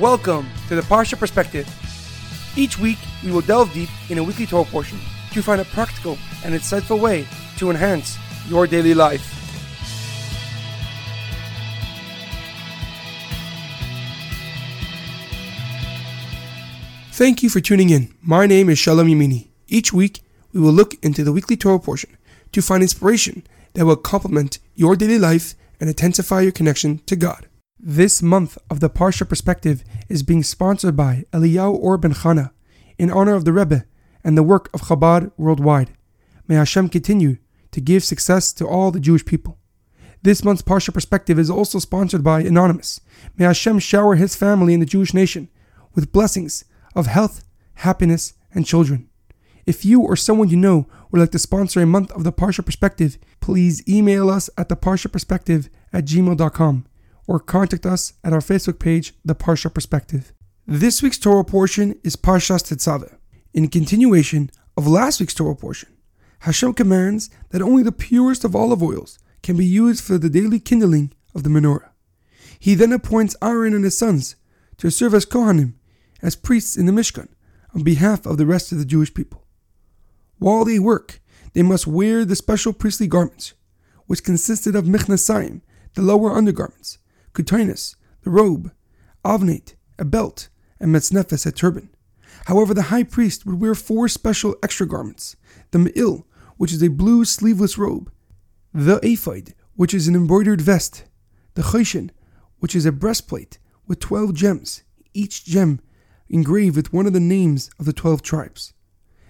Welcome to the Parsha Perspective. Each week, we will delve deep in a weekly Torah portion to find a practical and insightful way to enhance your daily life. Thank you for tuning in. My name is Shalom Yamini. Each week, we will look into the weekly Torah portion to find inspiration that will complement your daily life and intensify your connection to God. This month of the Parsha Perspective is being sponsored by Eliyahu Or Ben Chana in honor of the Rebbe and the work of Chabad worldwide. May Hashem continue to give success to all the Jewish people. This month's Parsha Perspective is also sponsored by Anonymous. May Hashem shower his family and the Jewish nation with blessings of health, happiness, and children. If you or someone you know would like to sponsor a month of the Parsha Perspective, please email us at theparshaperspective at gmail.com or contact us at our Facebook page, The Parsha Perspective. This week's Torah portion is Parshas Tetzaveh. In continuation of last week's Torah portion, Hashem commands that only the purest of olive oils can be used for the daily kindling of the menorah. He then appoints Aaron and his sons to serve as Kohanim, as priests in the Mishkan, on behalf of the rest of the Jewish people. While they work, they must wear the special priestly garments, which consisted of michnasayim, the lower undergarments, kutanis, the robe, avnate, a belt, and metznefes, a turban. However, the high priest would wear four special extra garments the me'il, which is a blue sleeveless robe, the ephod, which is an embroidered vest, the choshen, which is a breastplate with twelve gems, each gem engraved with one of the names of the twelve tribes,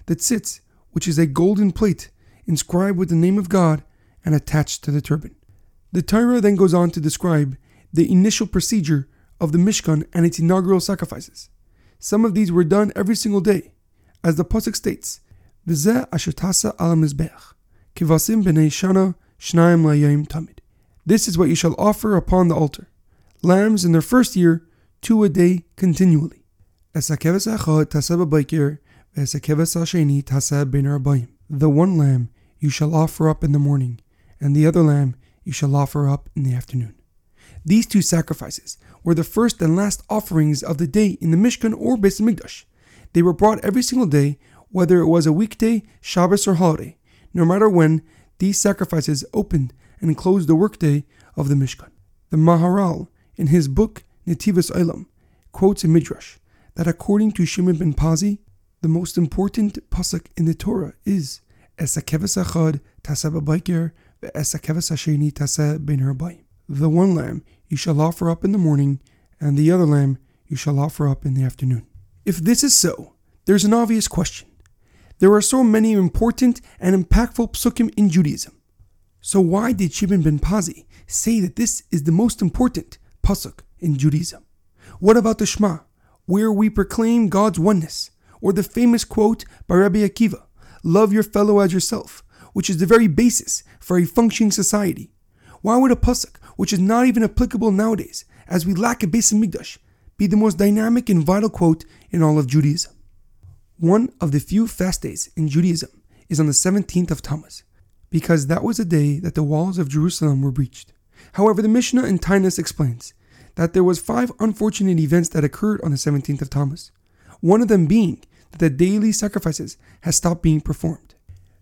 the tzitz, which is a golden plate inscribed with the name of God and attached to the turban. The Torah then goes on to describe the initial procedure of the Mishkan and its inaugural sacrifices. Some of these were done every single day, as the Pasuk states, V'zeh asher tasa al mizbeach, kivasim b'nei shana shnayim layayim tamid. This is what you shall offer upon the altar. Lambs in their first year, two a day continually. The one lamb you shall offer up in the morning, and the other lamb you shall offer up in the afternoon. These two sacrifices were the first and last offerings of the day in the Mishkan or Beis Hamikdash. They were brought every single day, whether it was a weekday, Shabbos, or holiday. No matter when, these sacrifices opened and closed the workday of the Mishkan. The Maharal, in his book Netivas Olam, quotes a midrash that according to Shimon ben Pazi, the most important pasuk in the Torah is Esakeves Achad B'Baiker Ve'Esakeves Hasheni Taseh Ben Harbayim. The one lamb you shall offer up in the morning, and the other lamb you shall offer up in the afternoon. If this is so, there's an obvious question. There are so many important and impactful psukim in Judaism. So why did Shimon ben Pazi say that this is the most important pasuk in Judaism? What about the Shema, where we proclaim God's oneness, or the famous quote by Rabbi Akiva, "Love your fellow as yourself," which is the very basis for a functioning society? Why would a pasuk which is not even applicable nowadays, as we lack a Beis Hamikdash, be the most dynamic and vital quote in all of Judaism. One of the few fast days in Judaism is on the 17th of Tammuz, because that was the day that the walls of Jerusalem were breached. However, the Mishnah in Taanis explains that there was five unfortunate events that occurred on the 17th of Tammuz. One of them being that the daily sacrifices had stopped being performed.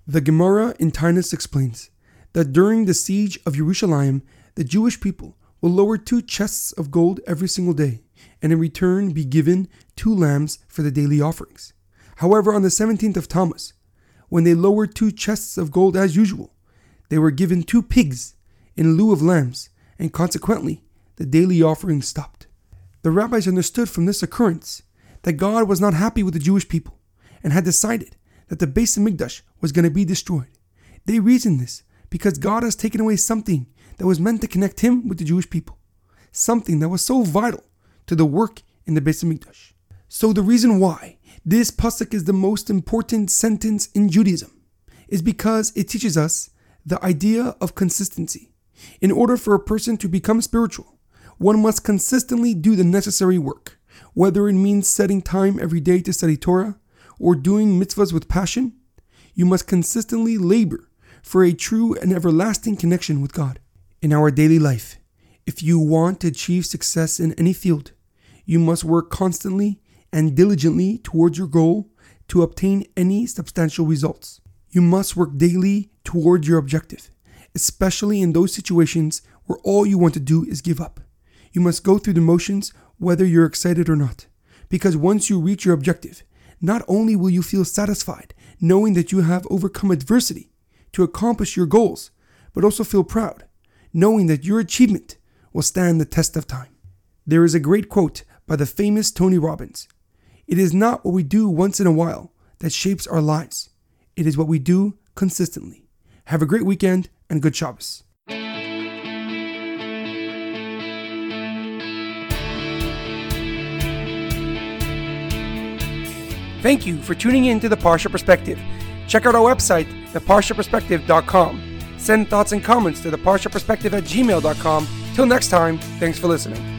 The Gemara in Taanis explains that during the siege of Jerusalem, the Jewish people will lower two chests of gold every single day, and in return be given two lambs for the daily offerings. However, on the 17th of Tammuz, when they lowered two chests of gold as usual, they were given two pigs in lieu of lambs, and consequently, the daily offering stopped. The rabbis understood from this occurrence that God was not happy with the Jewish people and had decided that the Beis Hamikdash was going to be destroyed. They reasoned this because God has taken away something that was meant to connect him with the Jewish people, something that was so vital to the work in the Beis Hamikdash. So the reason why this pasuk is the most important sentence in Judaism is because it teaches us the idea of consistency. In order for a person to become spiritual, one must consistently do the necessary work, whether it means setting time every day to study Torah or doing mitzvahs with passion. You must consistently labor for a true and everlasting connection with God in our daily life. If you want to achieve success in any field, You must work constantly and diligently towards your goal to obtain any substantial results. You must work daily towards your objective, especially in those situations where all you want to do is give up. You must go through the motions whether you're excited or not, because once you reach your objective, not only will you feel satisfied knowing that you have overcome adversity to accomplish your goals, but also feel proud knowing that your achievement will stand the test of time. There is a great quote by the famous Tony Robbins It is not what we do once in a while that shapes our lives, it is what we do consistently. Have a great weekend and good Shabbos. Thank you for tuning in to the Parsha Perspective. Check out our website, theparshaperspective.com. Send thoughts and comments to the Perspective at gmail.com. Till next time, thanks for listening.